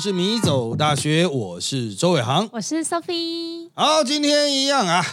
是迷走大学，我是周伟航，我是 Sophie。好，今天一样啊，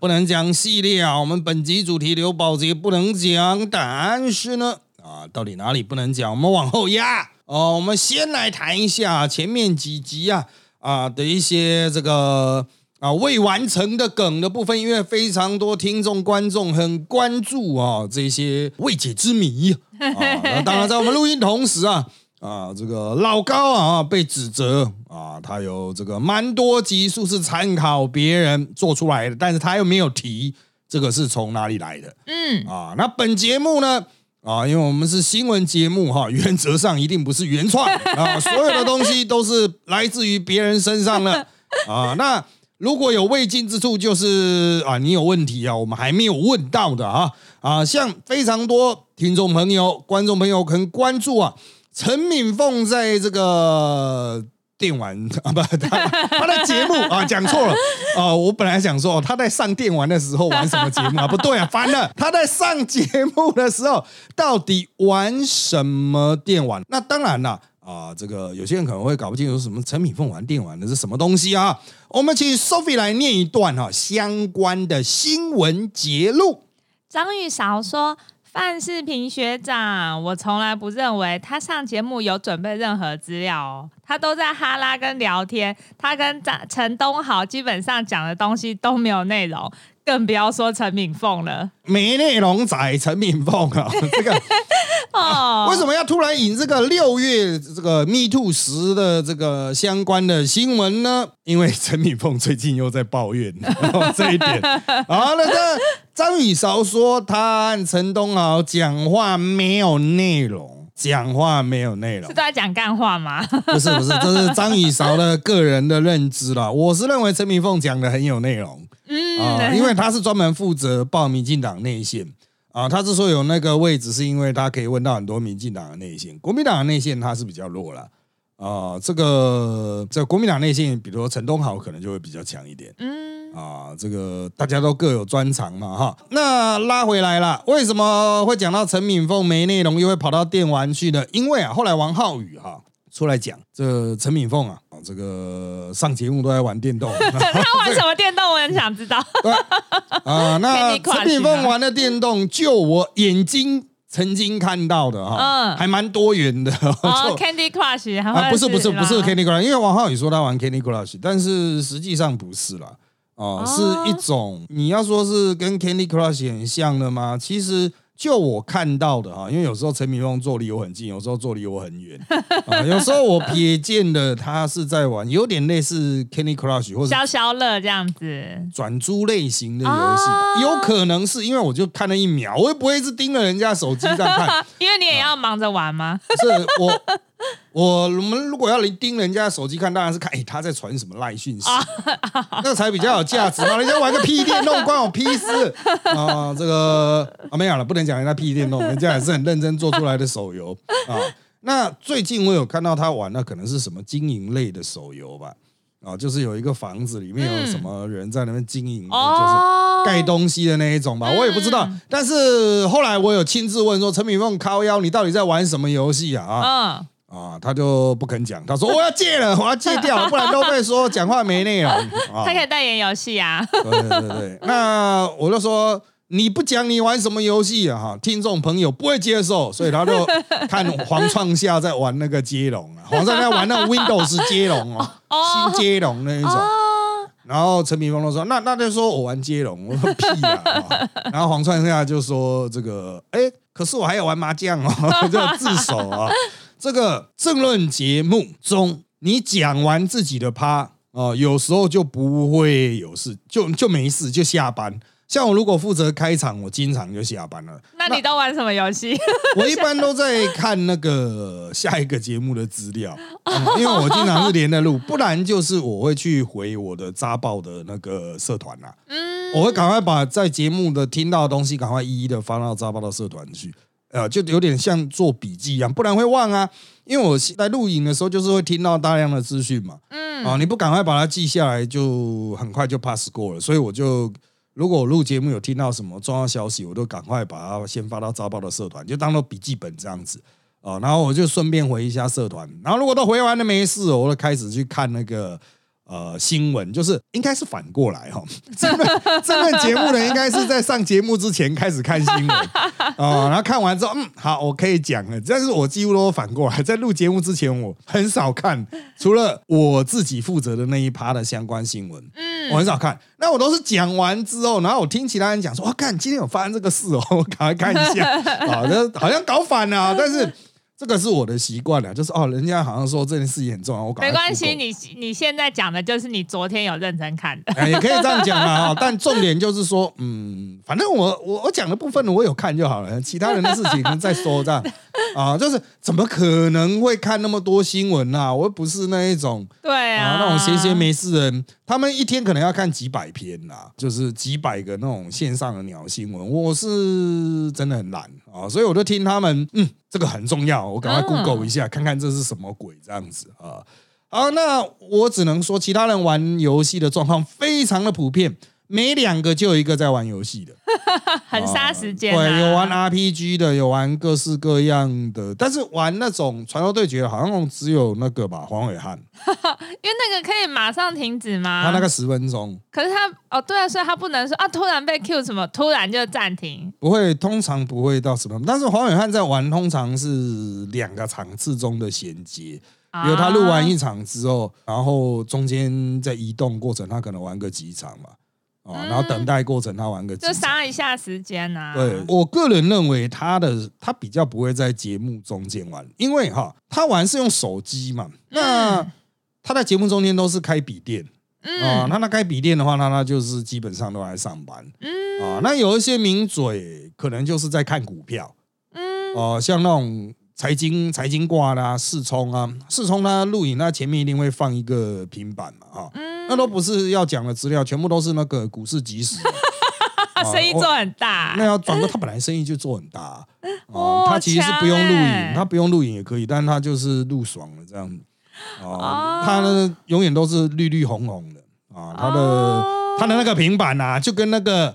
不能讲系列啊，我们本集主题刘宝杰不能讲，但是呢，啊，到底哪里不能讲？我们往后压哦。我们先来谈一下前面几集啊啊的一些这个啊未完成的梗的部分，因为非常多听众观众很关注啊这些未解之谜啊。当然，在我们录音同时啊。啊，这个老高啊被指责啊，他有这个蛮多集数是参考别人做出来的，但是他又没有提这个是从哪里来的。嗯，啊，那本节目呢，啊，因为我们是新闻节目哈，原则上一定不是原创啊，所有的东西都是来自于别人身上的 啊。那如果有未尽之处，就是啊，你有问题啊，我们还没有问到的啊啊，像非常多听众朋友、观众朋友可能关注啊。陈敏凤在这个电玩 啊，不，他他的节目啊，讲错了啊！我本来想说他在上电玩的时候玩什么节目啊？不对啊，翻了！他在上节目的时候到底玩什么电玩？那当然了啊，这个有些人可能会搞不清楚什么陈敏凤玩电玩的是什么东西啊？我们请 Sophie 来念一段哈相关的新闻节录。张玉韶说。范世平学长，我从来不认为他上节目有准备任何资料哦，他都在哈拉跟聊天，他跟张陈东豪基本上讲的东西都没有内容。更不要说陈敏凤了，没内容仔陈敏凤啊，这个哦，为什么要突然引这个六月这个 Me Too 时的这个相关的新闻呢？因为陈敏凤最近又在抱怨 这一点。好了，这张雨韶说他和陈东豪讲话没有内容，讲话没有内容，是在讲干话吗？不是不是，这是张雨韶的个人的认知了。我是认为陈敏凤讲的很有内容。啊，因为他是专门负责报民进党内线啊，他之所以有那个位置，是因为他可以问到很多民进党的内线，国民党的内线他是比较弱了啊。这个在国民党内线，比如说陈东豪可能就会比较强一点。嗯，啊，这个大家都各有专长嘛，哈。那拉回来了，为什么会讲到陈敏凤没内容，又会跑到电玩去呢？因为啊，后来王浩宇哈。出来讲，这陈敏凤啊，这个上节目都在玩电动。他玩什么电动？我很想知道。啊，那陈品凤玩的电动，就我眼睛曾经看到的哈，嗯，还蛮多元的。哦，Candy Crush，啊，不是不是不是 Candy Crush，因为王浩宇说他玩 Candy Crush，但是实际上不是啦。哦，是一种你要说是跟 Candy Crush 很像的吗？其实。就我看到的哈，因为有时候陈明峰坐离我很近，有时候坐离我很远 啊。有时候我瞥见的他是在玩，有点类似 Candy Crush 或者消消乐这样子转租类型的游戏，有可能是因为我就看了一秒，我也不会一直盯着人家手机在看，因为你也要忙着玩吗？是我。我 我们如果要盯人家手机看，当然是看哎他在传什么赖讯息，那才比较有价值嘛。人家玩个屁电动关我屁事 啊！这个啊没有了，不能讲人家屁电动，人家也是很认真做出来的手游啊。那最近我有看到他玩，那可能是什么经营类的手游吧？啊，就是有一个房子里面有什么人在那边经营，就是盖东西的那一种吧。我也不知道，但是后来我有亲自问说：“陈敏凤，靠腰，你到底在玩什么游戏啊？”啊。啊，他就不肯讲，他说 我要戒了，我要戒掉，不然都被说讲话没内容。他可以代言游戏啊。对对对，那我就说你不讲你玩什么游戏啊？哈，听众朋友不会接受，所以他就 看黄创夏在玩那个接龙啊，黄创夏玩那 Windows 接龙哦，新接龙那一种。然后陈明峰都说那那就说我玩接龙，我说屁啊。然后黄创夏就说这个，哎，可是我还有玩麻将哦，就自首啊。这个政论节目中，你讲完自己的趴啊，有时候就不会有事，就就没事，就下班。像我如果负责开场，我经常就下班了。那你都玩什么游戏？我一般都在看那个下一个节目的资料，因为我经常是连着录，不然就是我会去回我的扎报的那个社团呐。嗯，我会赶快把在节目的听到的东西，赶快一一的发到扎报的社团去。呃，就有点像做笔记一样，不然会忘啊。因为我在录影的时候，就是会听到大量的资讯嘛。嗯，啊，你不赶快把它记下来，就很快就 pass 过了。所以我就，如果我录节目有听到什么重要消息，我都赶快把它先发到早报的社团，就当做笔记本这样子。啊，然后我就顺便回一下社团，然后如果都回完了没事，我就开始去看那个。呃，新闻就是应该是反过来哈，这个这个节目呢，应该是在上节目之前开始看新闻啊，然后看完之后，嗯，好，我可以讲了。但是我几乎都反过来，在录节目之前，我很少看，除了我自己负责的那一趴的相关新闻，嗯，我很少看。那我都是讲完之后，然后我听其他人讲说，哇，看今天有发生这个事哦，我赶快看一下啊，这好像搞反了，但是。这个是我的习惯了，就是哦，人家好像说这件事情很重要，我没关系。你你现在讲的就是你昨天有认真看的，也可以这样讲啊。但重点就是说，嗯，反正我我我讲的部分我有看就好了，其他人的事情再说这样 啊。就是怎么可能会看那么多新闻啊？我又不是那一种对啊，那种闲闲没事人，他们一天可能要看几百篇呐，就是几百个那种线上的鸟新闻。我是真的很懒啊，所以我就听他们，嗯。这个很重要，我赶快 Google 一下，看看这是什么鬼这样子啊！好，那我只能说，其他人玩游戏的状况非常的普遍。每两个就有一个在玩游戏的，很杀时间。对，有玩 RPG 的，有玩各式各样的，但是玩那种传说对决，好像只有那个吧，黄伟汉。因为那个可以马上停止吗？他那个十分钟。可是他哦，对啊，所以他不能说啊，突然被 Q 什么，突然就暂停。不会，通常不会到十分钟。但是黄伟汉在玩，通常是两个场次中的衔接，比如他录完一场之后，然后中间在移动过程，他可能玩个几场嘛。哦，然后等待过程他玩个就杀一下时间呐。对。我个人认为他的他比较不会在节目中间玩，因为哈他玩是用手机嘛，那他在节目中间都是开笔电。啊，那他开笔电的话，那他就是基本上都在上班。嗯。啊，那有一些名嘴可能就是在看股票。嗯。哦，像那种财经财经挂啦、世聪啊，世聪他录影，那前面一定会放一个平板嘛，哈。那都不是要讲的资料，全部都是那个股市即时，生意做很大。那要转过，他本来生意就做很大，哦，他其实是不用录影，他不用录影也可以，但他就是录爽了这样子。哦，他呢永远都是绿绿红红的啊，他的他的那个平板啊，就跟那个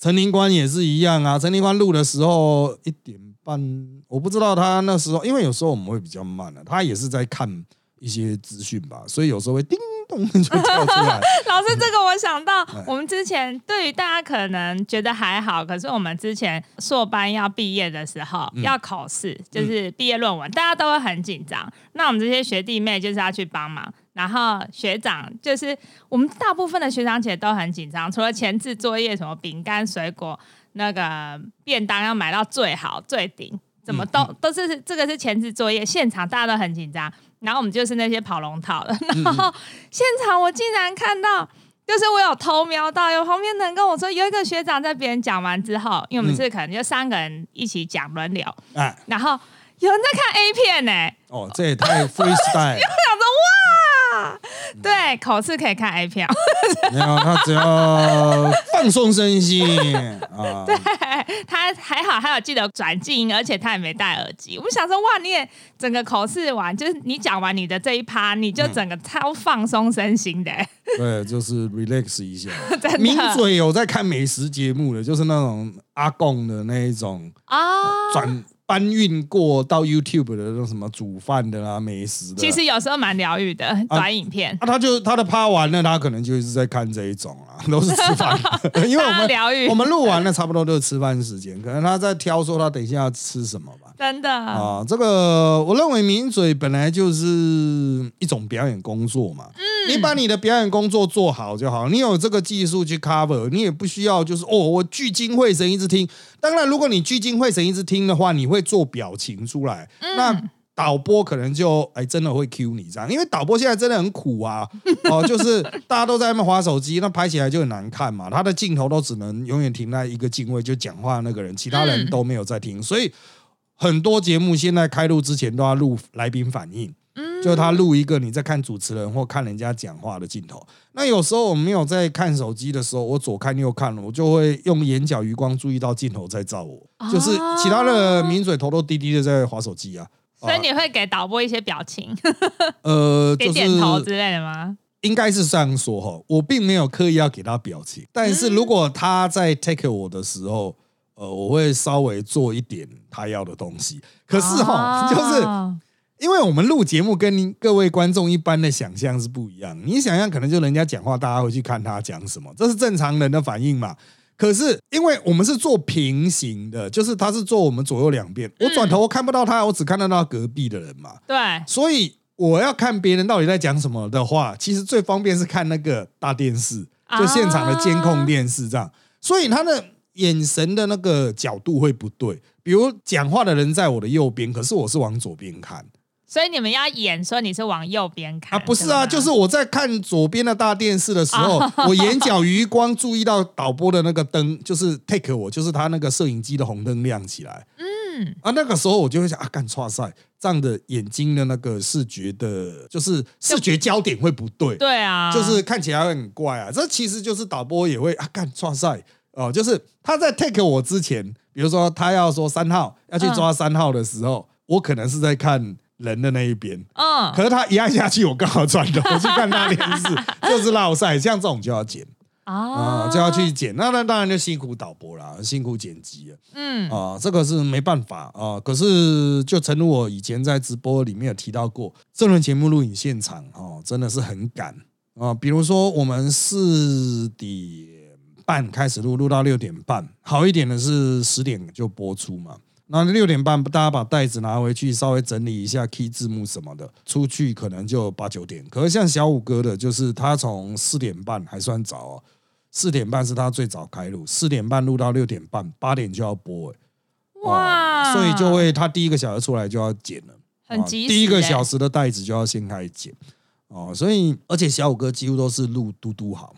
陈林官也是一样啊。陈林官录的时候一点半，我不知道他那时候，因为有时候我们会比较慢的，他也是在看一些资讯吧，所以有时候会叮。就跳出来。老师，这个我想到，我们之前对于大家可能觉得还好，可是我们之前硕班要毕业的时候要考试，就是毕业论文，大家都会很紧张。那我们这些学弟妹就是要去帮忙，然后学长就是我们大部分的学长姐都很紧张，除了前置作业，什么饼干、水果、那个便当要买到最好最顶，怎么都都是这个是前置作业，现场大家都很紧张。然后我们就是那些跑龙套的，然后现场我竟然看到，就是我有偷瞄到，有旁边人跟我说，有一个学长在别人讲完之后，因为我们是可能就三个人一起讲轮流，哎，然后有人在看 A 片呢，哦，这也太 freestyle，又想着哇，对，口试可以看 A 片，没有，他只要放松身心啊，对他还好，还有记得转静音，而且他也没戴耳机。我们想说，哇，你也整个口试完，就是你讲完你的这一趴，你就整个超放松身心的。对，就是 relax 一下。名嘴有在看美食节目的，就是那种阿贡的那一种啊，转。搬运过到 YouTube 的那种什么煮饭的啦、美食的，其实有时候蛮疗愈的短影片。啊，他就他的趴完了，他可能就是在看这一种啊，都是吃饭，因为我们疗愈，我们录完了差不多都是吃饭时间，可能他在挑说他等一下要吃什么吧。真的啊，这个我认为抿嘴本来就是一种表演工作嘛。嗯，你把你的表演工作做好就好，你有这个技术去 cover，你也不需要就是哦，我聚精会神一直听。当然，如果你聚精会神一直听的话，你会做表情出来，那导播可能就哎真的会 Q 你这样，因为导播现在真的很苦啊，哦，就是大家都在那边划手机，那拍起来就很难看嘛，他的镜头都只能永远停在一个镜位，就讲话那个人，其他人都没有在听，所以很多节目现在开录之前都要录来宾反应。就他录一个你在看主持人或看人家讲话的镜头。那有时候我没有在看手机的时候，我左看右看了，我就会用眼角余光注意到镜头在照我。就是其他的抿嘴头都低低的在划手机啊。所以你会给导播一些表情，呃，给点头之类的吗？应该是这样说哈，我并没有刻意要给他表情，但是如果他在 take 我的时候。呃，我会稍微做一点他要的东西。可是哈，就是哦因为我们录节目跟您各位观众一般的想象是不一样，你想象可能就人家讲话，大家会去看他讲什么，这是正常人的反应嘛。可是因为我们是做平行的，就是他是坐我们左右两边，我转头我看不到他，我只看得到隔壁的人嘛。对，所以我要看别人到底在讲什么的话，其实最方便是看那个大电视，就现场的监控电视这样。所以他的眼神的那个角度会不对，比如讲话的人在我的右边，可是我是往左边看所以你们要演说你是往右边看啊，不是啊，吗？就是我在看左边的大电视的时候，我眼角余光注意到导播的那个灯，就是 take 我，就是他那个摄影机的红灯亮起来。嗯。啊，那个时候我就会想啊，干错赛这样的眼睛的那个视觉的，就是视觉焦点会不对，对啊，就是看起来会很怪啊。这其实就是导播也会啊，干错赛哦，就是他在 take 我之前，比如说他要说三号要去抓三号的时候，我可能是在看人的那一边，嗯可是他一按下去，我刚好转头 去看他电视，就是落赛，像这种就要剪啊、啊就要去剪。那那当然就辛苦导播啦，辛苦剪辑了。嗯啊、这个是没办法啊、可是就诚如我以前在直播里面有提到过，这轮节目录影现场哦，真的是很赶啊、比如说我们四点半开始录，录到六点半，好一点的是十点就播出嘛。那六点半，大家把袋子拿回去，稍微整理一下 key 字幕什么的，出去可能就八九点。可是像小五哥的，就是他从四点半还算早哦，四点半是他最早开录，四点半录到六点半，八点就要播、欸，哇，所以就会他第一个小时出来就要剪了，啊很及时第一个欸小时的袋子就要先开始剪。哦，所以而且小五哥几乎都是录嘟嘟好，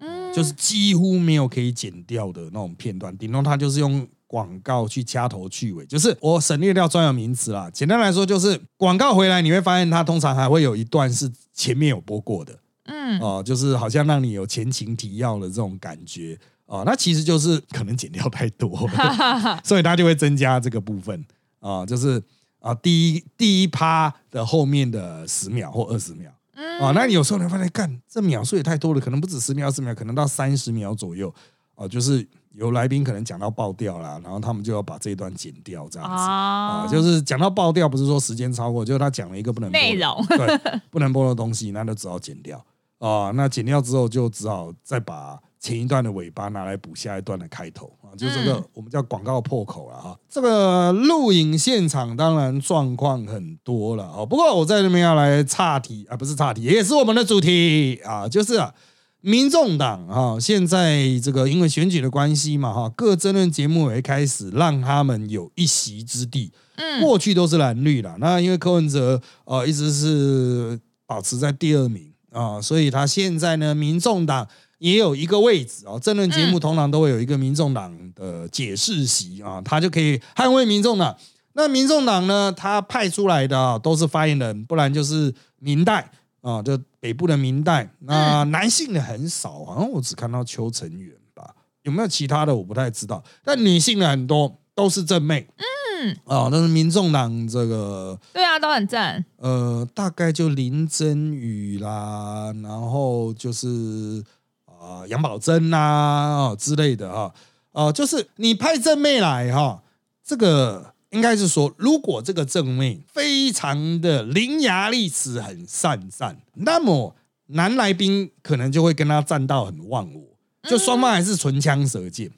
嗯。就是几乎没有可以剪掉的那种片段，顶多他就是用广告去掐头去尾，就是我省略掉专有名词啦。简单来说，就是广告回来你会发现，它通常还会有一段是前面有播过的嗯哦、就是好像让你有前情提要的这种感觉哦、那其实就是可能剪掉太多了，所以它就会增加这个部分啊、就是啊、第一第一趴的后面的十秒或二十秒。嗯啊，那你有时候你会发现，干这秒数也太多了，可能不止十秒、二十秒，可能到三十秒左右。哦、就是有来宾可能讲到爆掉了，然后他们就要把这一段剪掉，这样子。啊、啊就是讲到爆掉，不是说时间超过，就是他讲了一个不能内容。对，不能播的东西，那就只好剪掉。啊、那剪掉之后，就只好再把前一段的尾巴拿来补下一段的开头。啊，就这个、嗯我们叫广告破口了哈。这个录影现场当然状况很多了哦，不过我在这边要来岔题啊，不是岔题，也是我们的主题啊，就是啊。民众党哈、现在这个因为选举的关系嘛哈，各争论节目也会开始让他们有一席之地。嗯过去都是蓝绿啦，那因为柯文哲呃一直是保持在第二名啊、所以他现在呢，民众党也有一个位置啊、政论节目通常都会有一个民众党的解释席啊，他就可以捍卫民众党。那民众党呢，他派出来的、啊、都是发言人，不然就是明代啊，就北部的明代。那男性的很少，好像我只看到邱成远吧，有没有其他的我不太知道。但女性的很多都是正妹。嗯，哦，那是民众党这个对啊，都很正，呃，大概就林真雨啦，然后就是啊、杨宝珍啦哦之类的哈，哦、就是你派正妹来哈、这个应该是说，如果这个正妹非常的伶牙俐齿、很善战，那么男来宾可能就会跟他战到很忘我，就双方还是唇枪舌剑。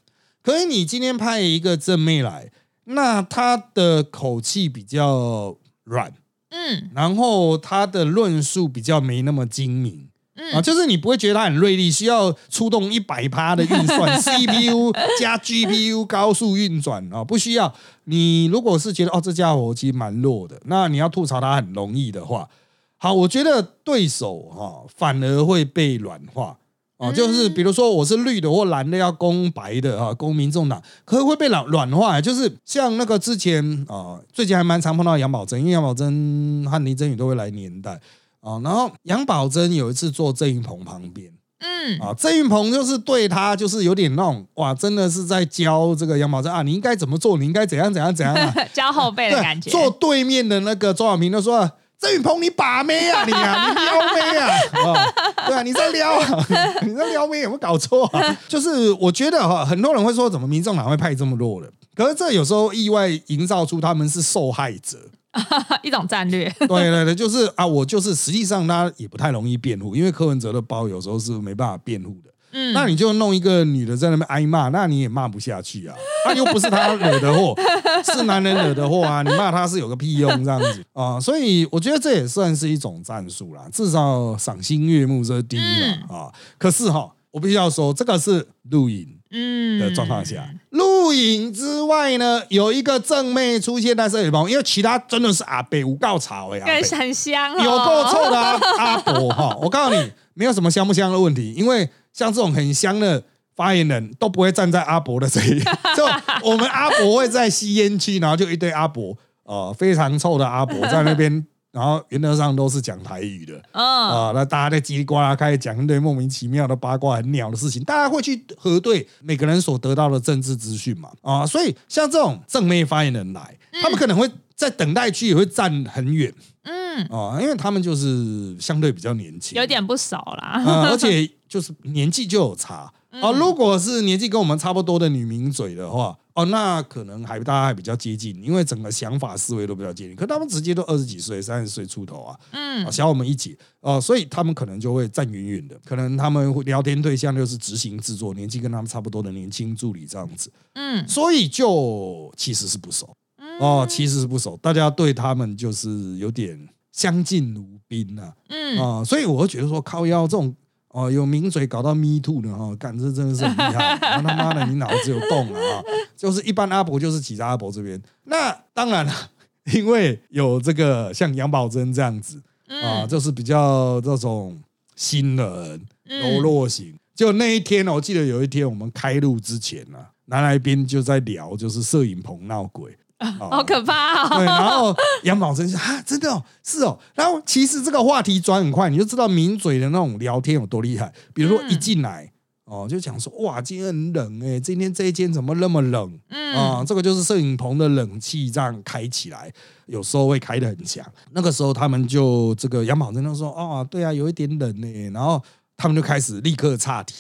可是你今天派一个正妹来，那她的口气比较软，嗯然后她的论述比较没那么精明。啊，嗯，就是你不会觉得它很锐利，需要出动一百趴的运算，CPU 加 GPU 高速运转啊，不需要。你如果是觉得哦，这家伙其实蛮弱的，那你要吐槽它很容易的话，好，我觉得对手哈、反而会被软化。啊，就是比如说我是绿的或蓝的要攻白的啊，攻民众党，可是会被软软化，就是像那个之前啊，最近还蛮常碰到杨宝珍，因为杨宝珍和林真宇都会来年代啊，然后杨宝珍有一次坐郑云鹏旁边嗯啊，郑云鹏就是对他就是有点那种哇，真的是在教这个杨宝珍啊，你应该怎么做，你应该怎样怎样怎样啊，交后辈的感觉，坐对面的那个周小平就说。啊郑云鹏，你把妹啊你啊，你撩妹啊，哦，对啊，你在撩啊，你在撩妹有没有搞错啊？就是我觉得哈，很多人会说，怎么民众党会派这么弱的？可是这有时候意外营造出他们是受害者，一种战略。对对对，就是啊，我就是实际上他也不太容易辩护，因为柯文哲的包有时候是没办法辩护的。嗯，那你就弄一个女的在那边挨骂，那你也骂不下去啊！那又不是他惹的祸，是男人惹的祸啊！你骂他是有个屁用这样子啊！所以我觉得这也算是一种战术啦，至少赏心悦目这是第一嘛啊！可是哈，我必须要说，这个是录影嗯的状况下，录影之外呢，有一个正妹出现在摄影棚，因为其他真的是阿北无告草呀，很香，有够臭的阿伯哈！我告诉你，没有什么香不香的问题，因为。像这种很香的发言人，都不会站在阿伯的这一。就我们阿伯会在吸烟区，然后就一堆阿伯，呃，非常臭的阿伯在那边，然后原则上都是讲台语的。啊，那大家在叽里呱啦开始讲一堆莫名其妙的八卦、很鸟的事情，大家会去核对每个人所得到的政治资讯嘛？啊，所以像这种正面发言人来，他们可能会在等待区也会站很远。嗯，哦，因为他们就是相对比较年轻，有点不少啦，而且。就是年纪就有差哦。如果是年纪跟我们差不多的女名嘴的话，哦，那可能还大家还比较接近，因为整个想法思维都比较接近。可他们直接都二十几岁、三十岁出头啊，嗯，小我们一起哦，所以他们可能就会站远远的。可能他们聊天对象就是执行制作，年纪跟他们差不多的年轻助理这样子，嗯，所以就其实是不熟哦，其实是不熟，大家对他们就是有点相敬如宾呐，嗯啊，所以我觉得说靠腰这种。哦，有名嘴搞到 me too 的哈，干这真的是很厉害。他妈的，你脑子有洞了啊！就是一般阿伯就是挤在阿伯这边。那当然了，因为有这个像杨宝珍这样子啊，就是比较这种新人柔弱型。就那一天，我记得有一天我们开录之前呢，男来宾就在聊，就是摄影棚闹鬼。好可怕哦！对，然后杨宝珍说：“啊，真的哦，是哦。”然后其实这个话题转很快，你就知道名嘴的那种聊天有多厉害。比如说一进来哦，就讲说：“哇，今天很冷哎，今天这一间怎么那么冷？”嗯啊，这个就是摄影棚的冷气这样开起来，有时候会开的很强。那个时候他们就这个杨宝珍就说：“哦，对啊，有一点冷呢。”然后他们就开始立刻岔题。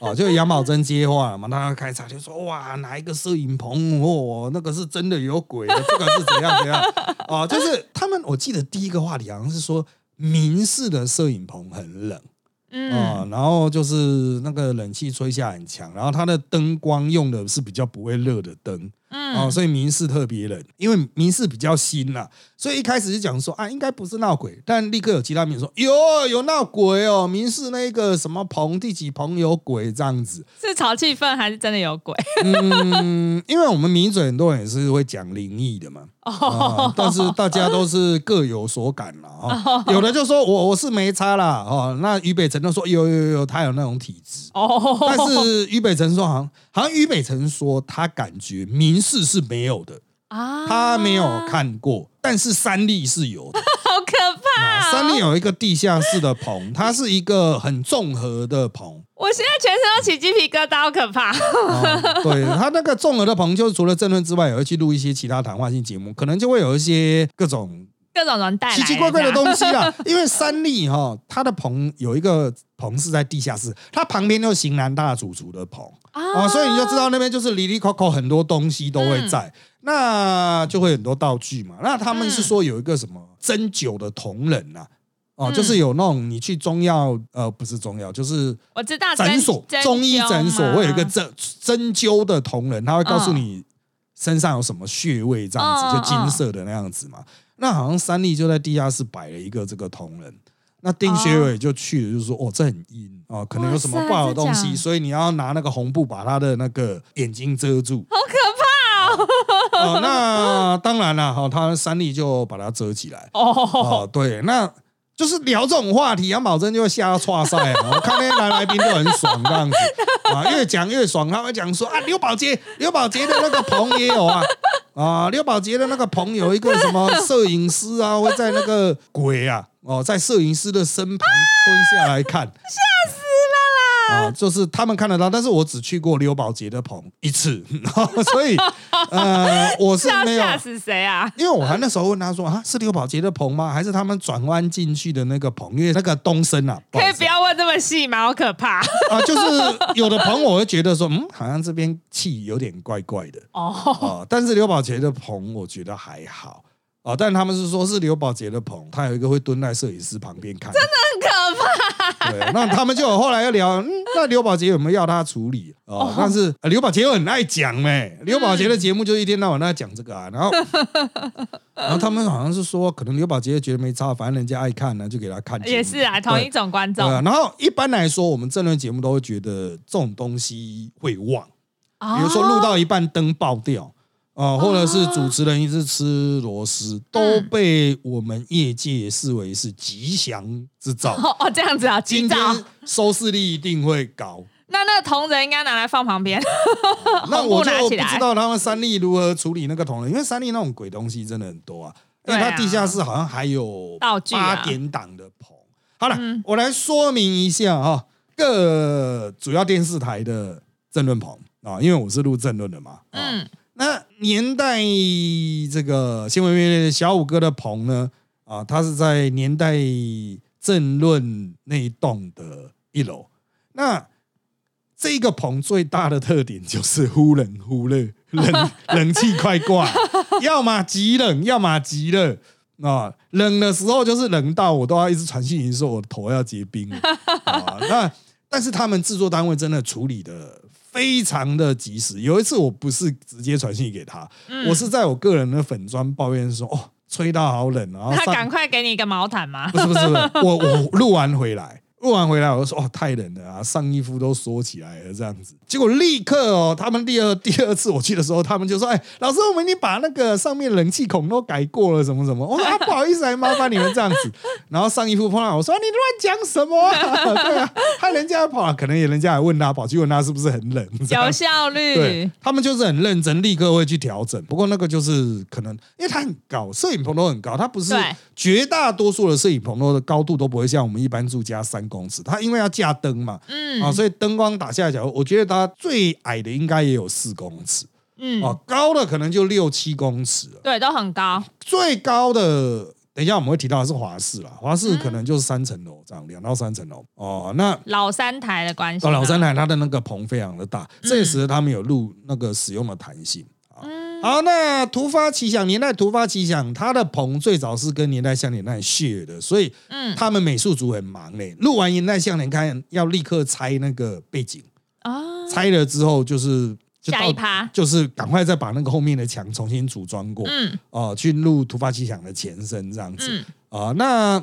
哦，就杨宝珍接话了嘛，他开场就说哇，哪一个摄影棚哦，那个是真的有鬼，这个是怎样怎样哦？就是他们，我记得第一个话题好像是说明式的摄影棚很冷，嗯，然后就是那个冷气吹下很强，然后它的灯光用的是比较不会热的灯。哦，所以民事特别人，因为民事比较新呐，所以一开始就讲说啊，应该不是闹鬼，但立刻有其他民说有有闹鬼哦，民事那个什么棚第几棚有鬼这样子，是炒气氛还是真的有鬼？嗯，因为我们民嘴很多人也是会讲灵异的嘛，哦，但是大家都是各有所感了啊，有的就说我我是没差啦，哦，那俞北辰就说有有有，他有那种体质哦，但是俞北辰说好像好像俞北辰说他感觉民。事是没有的啊，他没有看过，但是三立是有的，好可怕！三立有一个地下室的棚，它是一个很综合的棚。我现在全身都起鸡皮疙瘩，好可怕！对他那个综合的棚，就是除了争论之外，也会去录一些其他谈话性节目，可能就会有一些各种各种人带奇奇怪怪的东西啦。因为三立哈，它的棚有一个棚是在地下室，它旁边就是型男大主厨的棚。啊，所以你就知道那边就是里里口口很多东西都会在，那就会很多道具嘛。那他们是说有一个什么针灸的同仁呐，哦，就是有那种你去中药，呃，不是中药，就是我知道诊所中医诊所会有一个针针灸的同仁，他会告诉你身上有什么穴位这样子，就金色的那样子嘛。那好像三立就在地下室摆了一个这个同仁。那丁学伟就去了，就是说，哦，这很阴哦，可能有什么不好的东西，所以你要拿那个红布把他的那个眼睛遮住，好可怕哦！那当然了，哈，他三立就把它遮起来。哦，对，那就是聊这种话题，杨宝珍就会吓到岔赛啊！我看那些男来宾都很爽这样子 啊，越讲越爽。他会讲说啊，刘宝杰，刘宝杰的那个棚也有啊，啊，刘宝杰的那个朋有一个什么摄影师啊，会在那个鬼啊。哦，在摄影师的身旁蹲下来看，啊，就是他们看得到，但是我只去过刘宝杰的棚一次，所以呃，我是没有。吓死谁啊？因为我还那时候问他说啊，是刘宝杰的棚吗？还是他们转弯进去的那个棚？因为那个东升啊，可以不要问这么细吗？好可怕 啊，就是有的棚我会觉得说，嗯，好像这边气有点怪怪的哦。啊。但是刘宝杰的棚我觉得还好啊，但他们是说是刘宝杰的棚，他有一个会蹲在摄影师旁边看，真的很可怕。对，那他们就有后来又聊，嗯，那刘宝杰有没有要他处理？哦？但是呃刘宝杰又很爱讲哎，刘宝杰的节目就一天到晚在讲这个啊，然后 然后他们好像是说，可能刘宝杰觉得没差，反正人家爱看呢，就给他看。也是啊，同一种观众。然后一般来说，我们政论节目都会觉得这种东西会忘，比如说录到一半灯爆掉啊、或者是主持人一直吃螺丝，都被我们业界视为是吉祥之兆。哦哦，这样子啊，今天收视率一定会高。那那个同仁应该拿来放旁边，那我就不知道他们三立如何处理那个铜人，因为三立那种鬼东西真的很多啊。因为对啊它地下室好像还有道具啊八点档的棚。好了，嗯我来说明一下哈，各主要电视台的政论棚啊，因为我是录政论的嘛。嗯，嗯，那年代这个新闻乐小五哥的棚呢，啊，他是在年代政论那一栋的一楼。那这个棚最大的特点就是忽冷忽热，冷冷气快挂，要么极冷，要么极热。啊，冷的时候就是冷到我都要一直传信息说我的头要结冰了啊。那但是他们制作单位真的处理的非常的及时。有一次我不是直接传信给他，嗯我是在我个人的粉砖抱怨说哦，吹到好冷，然后他赶快给你一个毛毯吗？不是不是，不是我我录完回来，录完回来我就说哦太冷了啊，上衣服都缩起来了这样子。结果立刻哦，他们第二第二次我去的时候，他们就说哎老师，我们已经把那个上面冷气孔都改过了，什么什么。我说啊 不好意思，还麻烦你们这样子。然后上衣服碰到我说你乱讲什么、啊？对啊，害人家跑，可能也人家还问他跑去问他是不是很冷，有效率对，他们就是很认真，立刻会去调整。不过那个就是可能，因为它很高，摄影棚都很高，它不是绝大多数的摄影棚都的高度都不会像我们一般住家三公尺，它因为要架灯嘛，嗯。啊，所以灯光打下来角，我觉得它最矮的应该也有四公尺，嗯，啊，高的可能就六七公尺了，对，都很高，最高的。等一下我们会提到的是华氏啦，华氏可能就是三层楼这样，两到三层楼。哦。那老三台的关系哦，老三台它的那个棚非常的大，这也使得他们有录那个使用的弹性。啊好，那突发奇想，年代突发奇想，他的棚最早是跟年代相连那 share 的，所以嗯他们美术组很忙嘞。录完年代相连，看要立刻拆那个背景，啊，拆了之后就是就到下一趴，就是赶快再把那个后面的墙重新组装过，嗯哦、去录突发奇想的前身这样子。嗯啊、那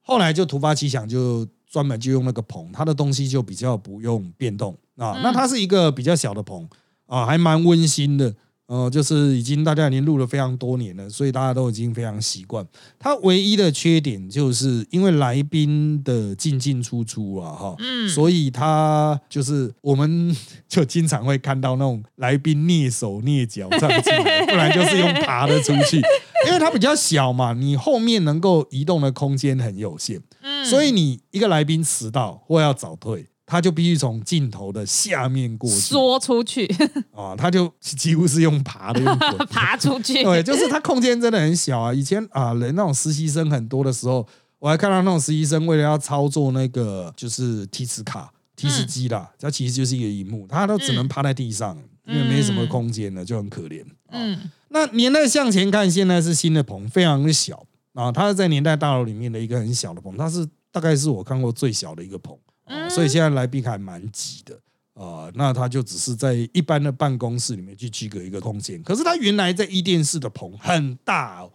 后来就突发奇想，就专门就用那个棚，它的东西就比较不用变动啊。嗯那它是一个比较小的棚啊，还蛮温馨的。呃，就是已经大家已经录了非常多年了，所以大家都已经非常习惯。它唯一的缺点就是因为来宾的进进出出啊，哈，嗯所以它就是我们 就经常会看到那种来宾蹑手蹑脚这样进来，不然就是用爬的出去，因为它比较小嘛，你后面能够移动的空间很有限，嗯，所以你一个来宾迟到或要早退，他就必须从镜头的下面过去。缩出去，啊，他就几乎是用爬的，用 爬出去，对，就是他空间真的很小啊。以前啊，人那种实习生很多的时候，我还看到那种实习生为了要操作那个就是提词卡、提词机啦，它其实就是一个荧幕，他都只能趴在地上，因为没什么空间了，就很可怜。嗯，嗯。那年代向前看，现在是新的棚，非常的小啊，它是在年代大楼里面的一个很小的棚，它是大概是我看过最小的一个棚，啊，所以现在来宾还蛮挤的。啊、那他就只是在一般的办公室里面去区隔一个空间，可是他原来在一电视的棚很大哦，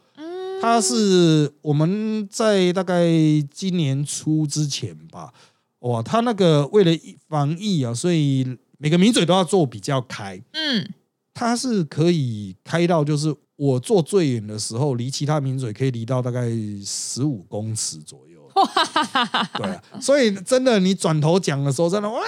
他是我们在大概今年初之前吧，哇，他那个为了防疫啊，所以每个名嘴都要做比较开，嗯，他是可以开到就是我坐最远的时候，离其他名嘴可以离到大概十五公尺左右。对啊，所以真的，你转头讲的时候，真的喂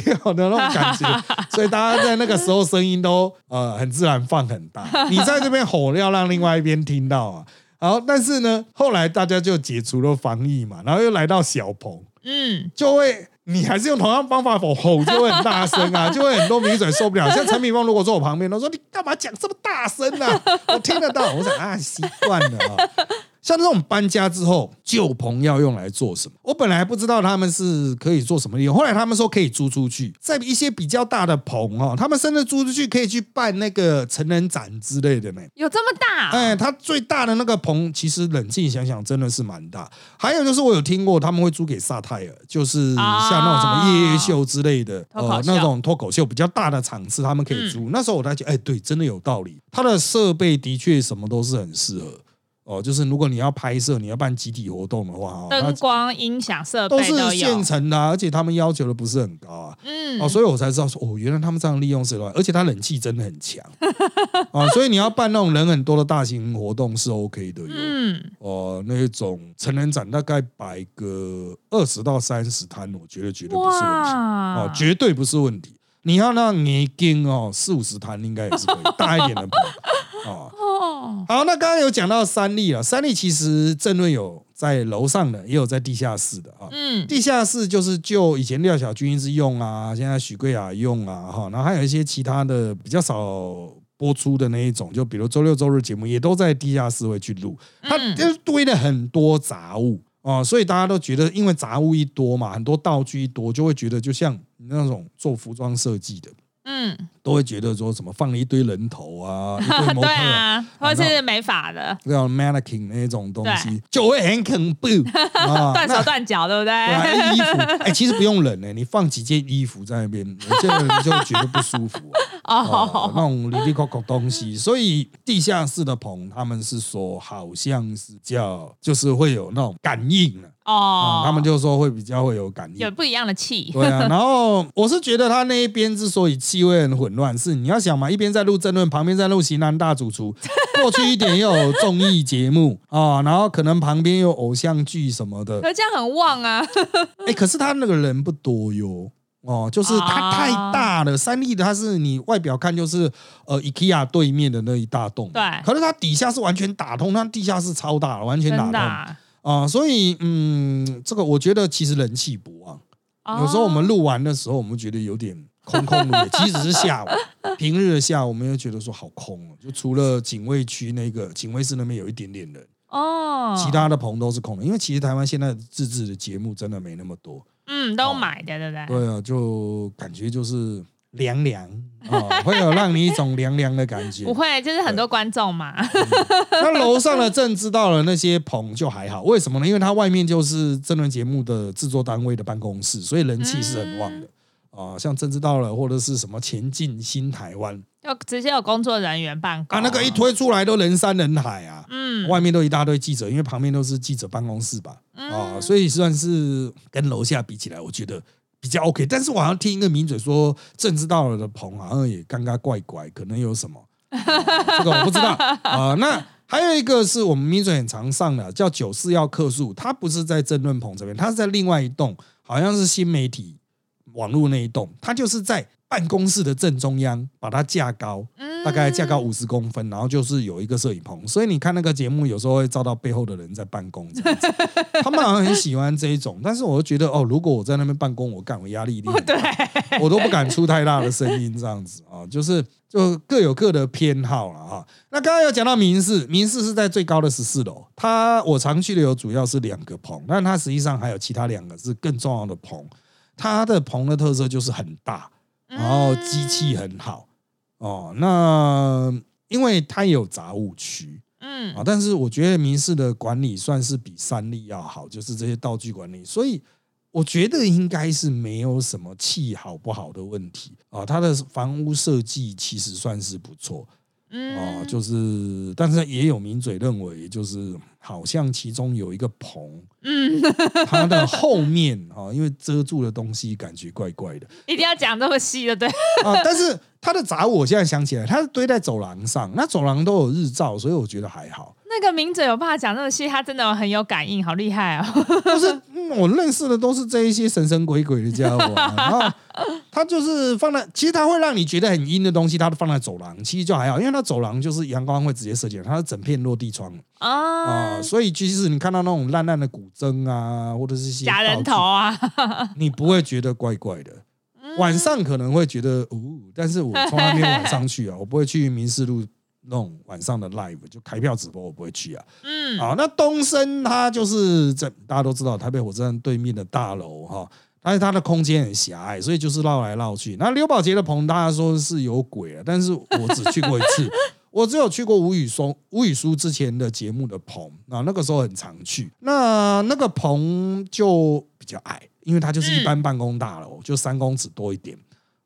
的那种感觉，所以大家在那个时候声音都呃很自然放很大。你在这边吼，要让另外一边听到啊。好，但是呢，后来大家就解除了防疫嘛，然后又来到小棚，嗯，就会你还是用同样方法吼吼，就会很大声啊，就会很多名嘴受不了。像陈敏峰如果坐我旁边，他说你干嘛讲这么大声啊？我听得到，我想啊，习惯了啊。像这种搬家之后，旧棚要用来做什么？我本来不知道他们是可以做什么利用，后来他们说可以租出去，在一些比较大的棚哦，他们甚至租出去可以去办那个成人展之类的呢。有这么大？哎，它最大的那个棚，其实冷静想想，真的是蛮大。还有就是我有听过他们会租给萨泰尔，就是像那种什么夜夜秀之类的，呃，那种脱口秀比较大的场次，他们可以租。那时候我在讲，哎，对，真的有道理，它的设备的确什么都是很适合。哦，就是如果你要拍摄，你要办集体活动的话，灯光、音响设备都是现成的，而且他们要求的不是很高啊。嗯，哦，所以我才知道说，哦，原来他们这样利用手段，而且它冷气真的很强啊。所以你要办那种人很多的大型活动是 OK 的。嗯，哦，那种成人展大概摆个二十到三十摊，我觉得绝对不是问题哦，绝对不是问题。你要让年金哦，四五十摊应该也是可以，大一点的哦。好，那刚刚有讲到三立了，三立其实正论有在楼上的，也有在地下室的啊。嗯，地下室就是就以前廖小军是用啊，现在许贵雅用啊，哈，然后还有一些其他的比较少播出的那一种，就比如周六周日节目也都在地下室会去录，它就堆了很多杂物哦，所以大家都觉得，因为杂物一多嘛，很多道具一多，就会觉得就像那种做服装设计的。嗯，都会觉得说什么放了一堆人头啊，一堆模特啊，或者是美法的，叫 mannequin 那种东西，就会很恐怖，断手断脚，对不对？衣服，哎，其实不用冷呢，你放几件衣服在那边，这个人就觉得不舒服哦。那种里里口口东西，所以地下室的棚，他们是说好像是叫，就是会有那种感应了。哦，他们就说会比较会有感应，有不一样的气。对啊，然后我是觉得他那一边之所以气味很混乱，是你要想嘛，一边在录争论，旁边在录型男大主厨，过去一点又有综艺节目啊，然后可能旁边有偶像剧什么的，可这样很旺啊。哎，可是他那个人不多哟，哦，就是他太大了。三立的他是你外表看就是呃 IKEA 对面的那一大栋，对，可是它底下是完全打通，它地下室超大，完全打通。啊，所以嗯，这个我觉得其实人气不旺。有时候我们录完的时候，我们觉得有点空空的，即使是下午，平日的下午，我们又觉得说好空哦。就除了警卫区那个警卫室那边有一点点人哦，其他的棚都是空的。因为其实台湾现在自制的节目真的没那么多，嗯，都买的，对不对？对啊，就感觉就是。凉凉啊，会有让你一种凉凉的感觉。不会，就是很多观众嘛。那楼上的正知道了那些棚就还好，为什么呢？因为它外面就是这轮节目的制作单位的办公室，所以人气是很旺的啊。像政治到了或者是什么前进新台湾，要直接有工作人员办公啊。那个一推出来都人山人海啊，嗯，外面都一大堆记者，因为旁边都是记者办公室吧，啊，所以算是跟楼下比起来，我觉得。比较 OK，但是我好像听一个名嘴说，政治到了的棚好像也尴尬怪怪，可能有什么，这个我不知道啊。那还有一个是我们名嘴很常上的，叫九四要客诉，他不是在争论棚这边，他是在另外一栋，好像是新媒体网络那一栋，它就是在办公室的正中央，把它架高。大概架高五十公分，然后就是有一个摄影棚，所以你看那个节目，有时候会照到背后的人在办公。他们好像很喜欢这一种，但是我就觉得哦，如果我在那边办公，我干我压力一定很大，我都不敢出太大的声音，这样子啊，就是就各有各的偏好了哈。那刚刚有讲到民事，民事是在最高的十四楼，它我常去的有主要是两个棚，但它实际上还有其他两个是更重要的棚。它的棚的特色就是很大，然后机器很好。哦，那因为它有杂物区，嗯啊，但是我觉得民事的管理算是比三立要好，就是这些道具管理，所以我觉得应该是没有什么气好不好的问题啊。它的房屋设计其实算是不错。啊，就是，但是也有名嘴认为，就是好像其中有一个棚，嗯，它的后面啊，因为遮住的东西感觉怪怪的，一定要讲这么细的，对。啊。但是它的杂物我现在想起来，它是堆在走廊上，那走廊都有日照，所以我觉得还好。那个名嘴有办法讲那么细，他真的很有感应，好厉害哦！就是、嗯我认识的都是这一些神神鬼鬼的家伙、啊，然后 它就是放在，其实他会让你觉得很阴的东西，他都放在走廊，其实就还好，因为它走廊就是阳光会直接射进来，它是整片落地窗啊、啊，所以即使你看到那种烂烂的古筝啊，或者是一些假人头啊，你不会觉得怪怪的。晚上可能会觉得哦，但是我从来没有晚上去啊，我不会去民事路那种晚上的 live 就开票直播，我不会去啊。嗯，好，那东升它就是在大家都知道台北火车站对面的大楼哈，但是它的空间很狭隘，所以就是绕来绕去。那刘宝杰的棚大家说是有鬼啊，但是我只去过一次，我只有去过吴宇松、吴宇舒之前的节目的棚啊，那个时候很常去。那那个棚就比较矮，因为它就是一般办公大楼，就三公尺多一点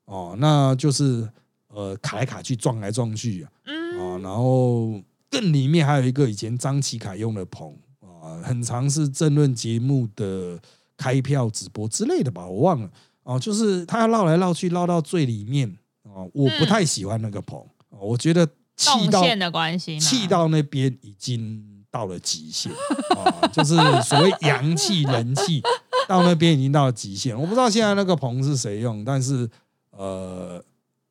哦，那就是呃卡来卡去、撞来撞去啊。嗯，啊，然后更里面还有一个以前张启凯用的棚啊，很长是政论节目的开票直播之类的吧，我忘了哦、就是他要绕来绕去，绕到最里面哦、我不太喜欢那个棚，哦我觉得气到的关系，气到那边已经到了极限啊，就是所谓阳气人气到那边已经到了极限。我不知道现在那个棚是谁用，但是呃，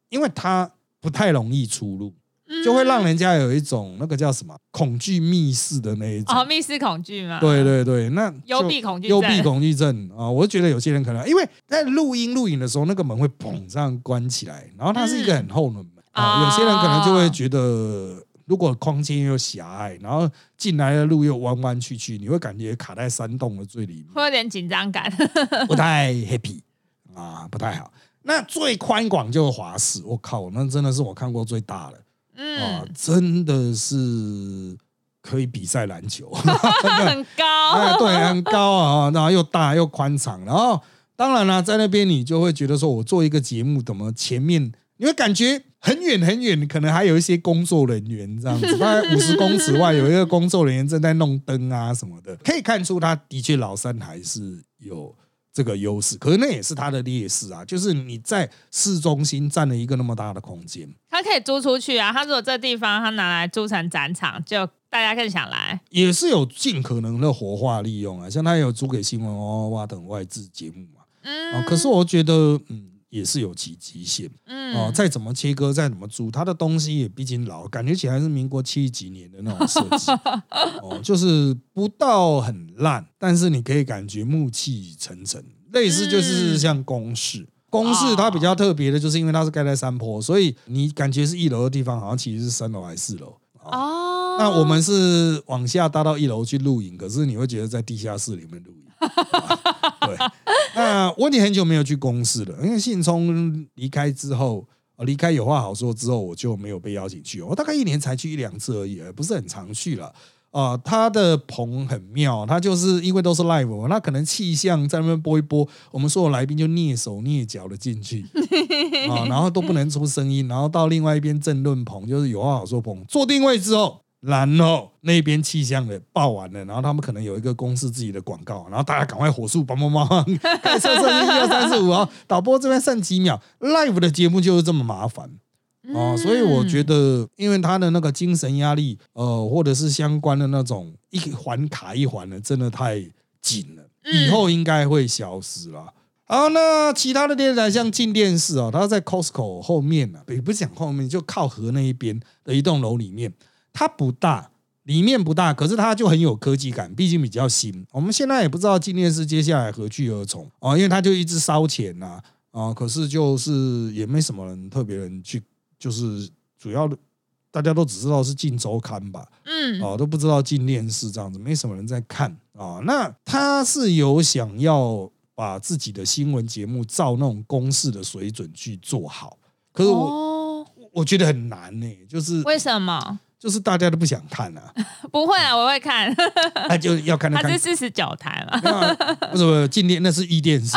因为它不太容易出入，嗯就会让人家有一种那个叫什么恐惧密室的那一种。哦密室恐惧嘛，对对对，那幽闭恐惧幽闭恐惧症啊，我就觉得有些人可能因为在录音录影的时候，那个门会砰这样关起来，然后它是一个很厚的门啊，哦有些人可能就会觉得。如果空间又狭隘，然后进来的路又弯弯曲曲，你会感觉卡在山洞的最里面。会有点紧张感。不太 happy 啊，不太好。那最宽广就是华视，我靠，那真的是我看过最大的。啊嗯，，真的是可以比赛篮球，很高。哎，，对，很高啊，然后又大又宽敞，然后当然啦，在那边你就会觉得说，我做一个节目，怎么前面你会感觉很远很远，可能还有一些工作人员这样子，大概五十公尺外有一个工作人员正在弄灯啊什么的，可以看出他的确老三还是有这个优势，可是那也是它的劣势啊，就是你在市中心占了一个那么大的空间，它可以租出去啊。它如果这地方它拿来租成展场，就大家更想来。也是有尽可能的活化利用啊，像它有租给新闻哇哇哇等外资节目嘛，嗯啊，可是我觉得嗯也是有其极限。嗯。哦，再怎么切割，再怎么租，它的东西也毕竟老，感觉起来是民国七十几年的那种设计。哦，就是不到很烂，但是你可以感觉暮气沉沉，类似就是像公式。公式它比较特别的，就是因为它是盖在山坡，所以你感觉是一楼的地方，好像其实是三楼还是四楼。哦，那我们是往下搭到一楼去露营，可是你会觉得在地下室里面露营。啊 对，那我已经很久没有去公司了，因为信聪离开之后，离开有话好说之后，我就没有被邀请去。我大概一年才去一两次而已，不是很常去了。啊、他的棚很妙，他就是因为都是 live，那可能气象在那边播一播，我们所有来宾就蹑手蹑脚的进去啊，然后都不能出声音，然后到另外一边政论棚，就是有话好说棚，坐定位之后，然后那边气象的报完了，然后他们可能有一个公司自己的广告，然后大家赶快火速帮帮忙，开车车一二三四五啊，导播这边剩几秒，live 的节目就是这么麻烦。哦，所以我觉得，因为他的那个精神压力，呃，或者是相关的那种一环卡一环的，真的太紧了，以后应该会消失了。好，那其他的电视台像进电视哦，它在 Costco 后面呢、啊，也不是讲后面，就靠河那一边的一栋楼里面，它不大，里面不大，可是它就很有科技感，毕竟比较新。我们现在也不知道进电视接下来何去何从哦，因为它就一直烧钱呐、啊，可是就是也没什么人特别人去。就是主要的，大家都只知道是进周刊吧，嗯哦，都不知道进电视这样子，没什么人在看啊、那他是有想要把自己的新闻节目照那种公式的水准去做好，可是我、哦，我觉得很难呢、就是为什么？就是大家都不想看啊，不会啊，我会看，那就要看那看它是四十九台嘛，那不是不是进电那是一电视，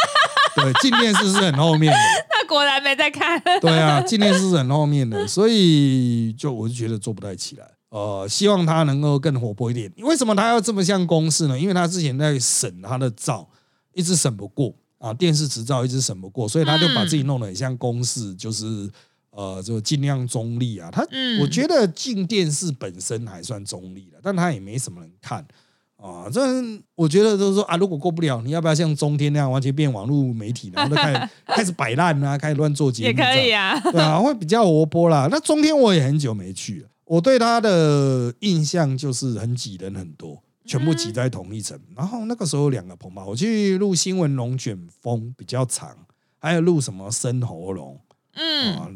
对，进电视是很后面的。他果然没在看。对啊，今天是很后面的，所以就我就觉得做不太起来。呃，希望他能够更活泼一点。为什么他要这么像公司呢？因为他之前在审他的照，一直审不过啊，电视执照一直审不过，所以他就把自己弄得很像公司，就是呃，就尽量中立啊。他，嗯我觉得进电视本身还算中立的，但他也没什么人看啊。这我觉得就是说啊，如果过不了，你要不要像中天那样完全变网络媒体，然后就开始 开始摆烂啊，开始乱做节目，也可以啊，啊。对啊，会比较活泼啦。那中天我也很久没去了，我对他的印象就是很挤人很多。全部挤在同一层，然后那个时候有两个棚吧，我去录新闻龙卷风比较长，还有录什么生喉咙，嗯，啊，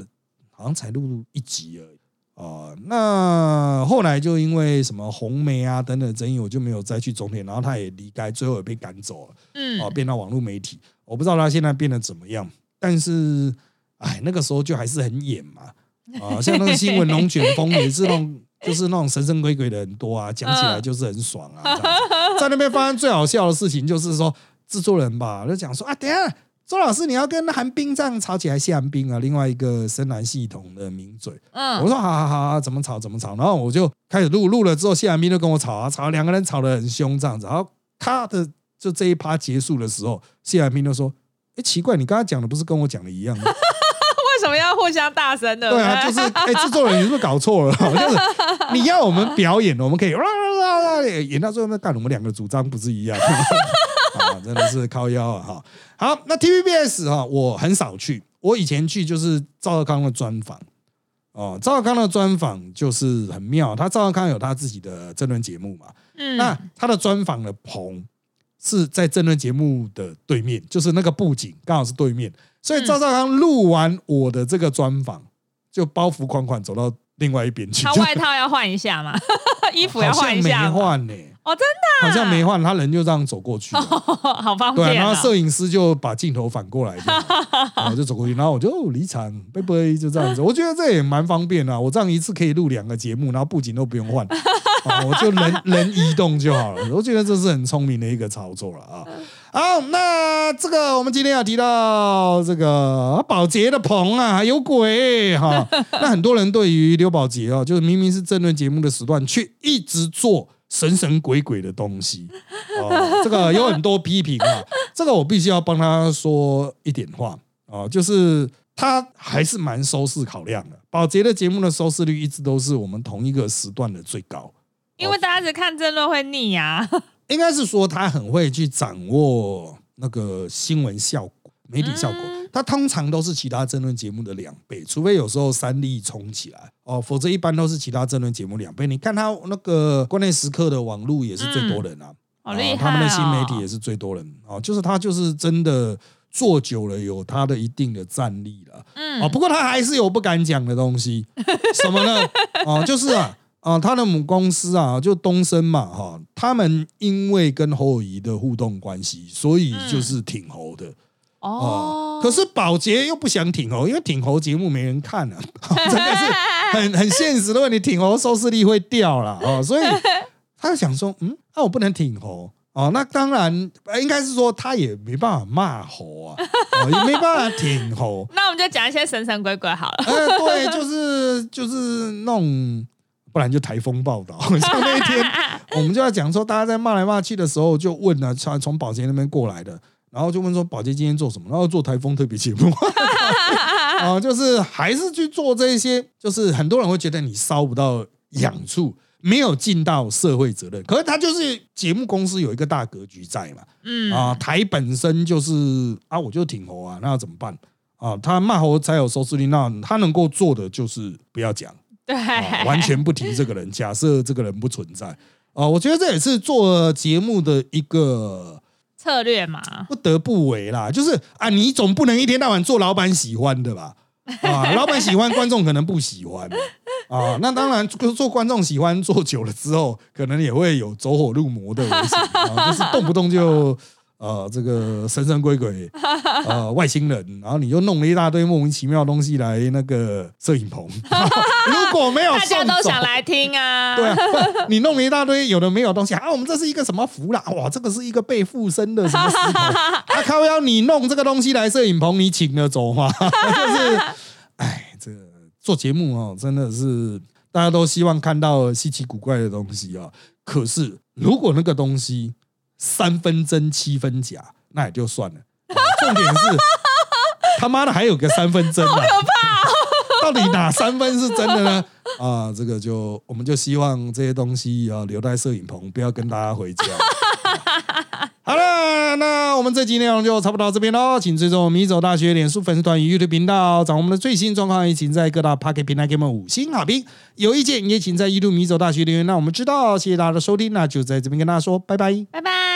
好像才录一集而已啊。那后来就因为什么红梅啊等等争议，我就没有再去中天，然后他也离开，最后也被赶走了嗯啊，变到网络媒体。我不知道他现在变得怎么样，但是哎，那个时候就还是很演嘛啊，像那个新闻龙卷风也是那种。就是那种神神鬼鬼的很多啊，讲起来就是很爽啊。在那边发生最好笑的事情就是说，制作人吧就讲说啊，等下周老师你要跟韩冰这样吵起来，谢韩冰啊，另外一个深蓝系统的名嘴。我嗯，说好好好好，怎么吵怎么吵，然后我就开始录录了之后，谢寒冰就跟我吵啊吵，两个人吵得很凶这样子，然后他的就这一趴结束的时候，谢寒冰就说：“哎，奇怪，你刚才讲的不是跟我讲的一样吗？” 为什么要互相大声的？对啊，就是哎，制作人你是不是搞错了？就是你要我们表演，我们可以演到最后面干，我们两个主张不是一样。啊，真的是靠腰啊哈。好，那 TVBS 哈，我很少去，我以前去就是赵少康的专访。哦，赵少康的专访就是很妙，他赵少康有他自己的争论节目嘛，嗯，那他的专访的棚是在争论节目的对面，就是那个布景刚好是对面，所以赵少康录完我的这个专访，就包袱款款走到另外一边去，他外套要换一下嘛，衣服要换一下没，换呢、哦，真的好像没换，他人就这样走过去 好方对啊、便哦。然后摄影师就把镜头反过来 然后就走过去，然后我就哦离场，拜拜，就这样子。我觉得这也蛮方便的啊，我这样一次可以录两个节目，然后布景都不用换，啊，我就人人移动就好了。我觉得这是很聪明的一个操作了啊。好，那这个我们今天要提到这个保洁的棚啊，有鬼哈。那很多人对于刘保洁哦，就是明明是争论节目的时段，却一直做神神鬼鬼的东西哦，这个有很多批评啊。这个我必须要帮他说一点话哦，就是他还是蛮收视考量的。保洁的节目的收视率一直都是我们同一个时段的最高。因为大家只看争论会腻呀。应该是说他很会去掌握那个新闻效果、媒体效果。他通常都是其他争论节目的两倍，除非有时候三立冲起来哦，否则一般都是其他争论节目两倍。你看他那个关键时刻的网路也是最多人啊，好厉害、哦啊他们的新媒体也是最多人哦，就是他就是真的做久了，有他的一定的战力了。嗯哦，不过他还是有不敢讲的东西，什么呢？哦，就是啊。啊，他的母公司啊，就东升嘛，哈，他们因为跟侯友谊的互动关系，所以就是挺侯的哦。可是宝洁又不想挺侯，因为挺侯节目没人看啊，真的是很很现实的问题，挺侯收视率会掉了哦，所以 他就想说，嗯，那、我不能挺侯哦，那当然呃应该是说他也没办法骂侯啊，哦，也没办法挺侯，那我们就讲一些神神鬼鬼好了。呃，对，就是就是那种，不然就台风报道。像那一天，我们就在讲说，大家在骂来骂去的时候，就问了从从保洁那边过来的，然后就问说保洁今天做什么，然后做台风特别节目。啊、就是还是去做这些，就是很多人会觉得你烧不到痒处，没有尽到社会责任。可是他就是节目公司有一个大格局在嘛，嗯啊，台本身就是啊，我就挺猴啊，那要怎么办啊？他骂猴才有收视率，那他能够做的就是不要讲，对，啊、完全不提这个人，假设这个人不存在啊，我觉得这也是做节目的一个策略嘛。不得不为啦，就是啊，你总不能一天到晚做老板喜欢的吧？啊，老板喜欢，观众可能不喜欢啊。那当然，做做观众喜欢，做久了之后，可能也会有走火入魔的危险啊，就是动不动就呃这个神神鬼鬼 呃外星人，然后你又弄了一大堆莫名其妙的东西来那个摄影棚，如果没有大家都想来听啊。对啊，你弄了一大堆有的没有的东西啊，我们这是一个什么符啦？哇，这个是一个被附身的什么石头？啊靠！要你弄这个东西来摄影棚，你请得走吗？就是，哎，这个做节目哦，真的是大家都希望看到稀奇古怪的东西啊。可是如果那个东西三分真七分假，那也就算了。重点是他妈的还有个三分真啊！到底哪三分是真的呢？啊，这个就我们就希望这些东西啊留在摄影棚，不要跟大家回家。好了，那我们这集内容就差不多到这边喽。请追踪米走大学脸书粉丝团与 YouTube 频道，掌握我们的最新状况。也请在各大 Pocket 平台给我们五星好评。有意见也请在 YouTube 米走大学留言，让我们知道。谢谢大家的收听，那就在这边跟大家说拜拜。拜拜。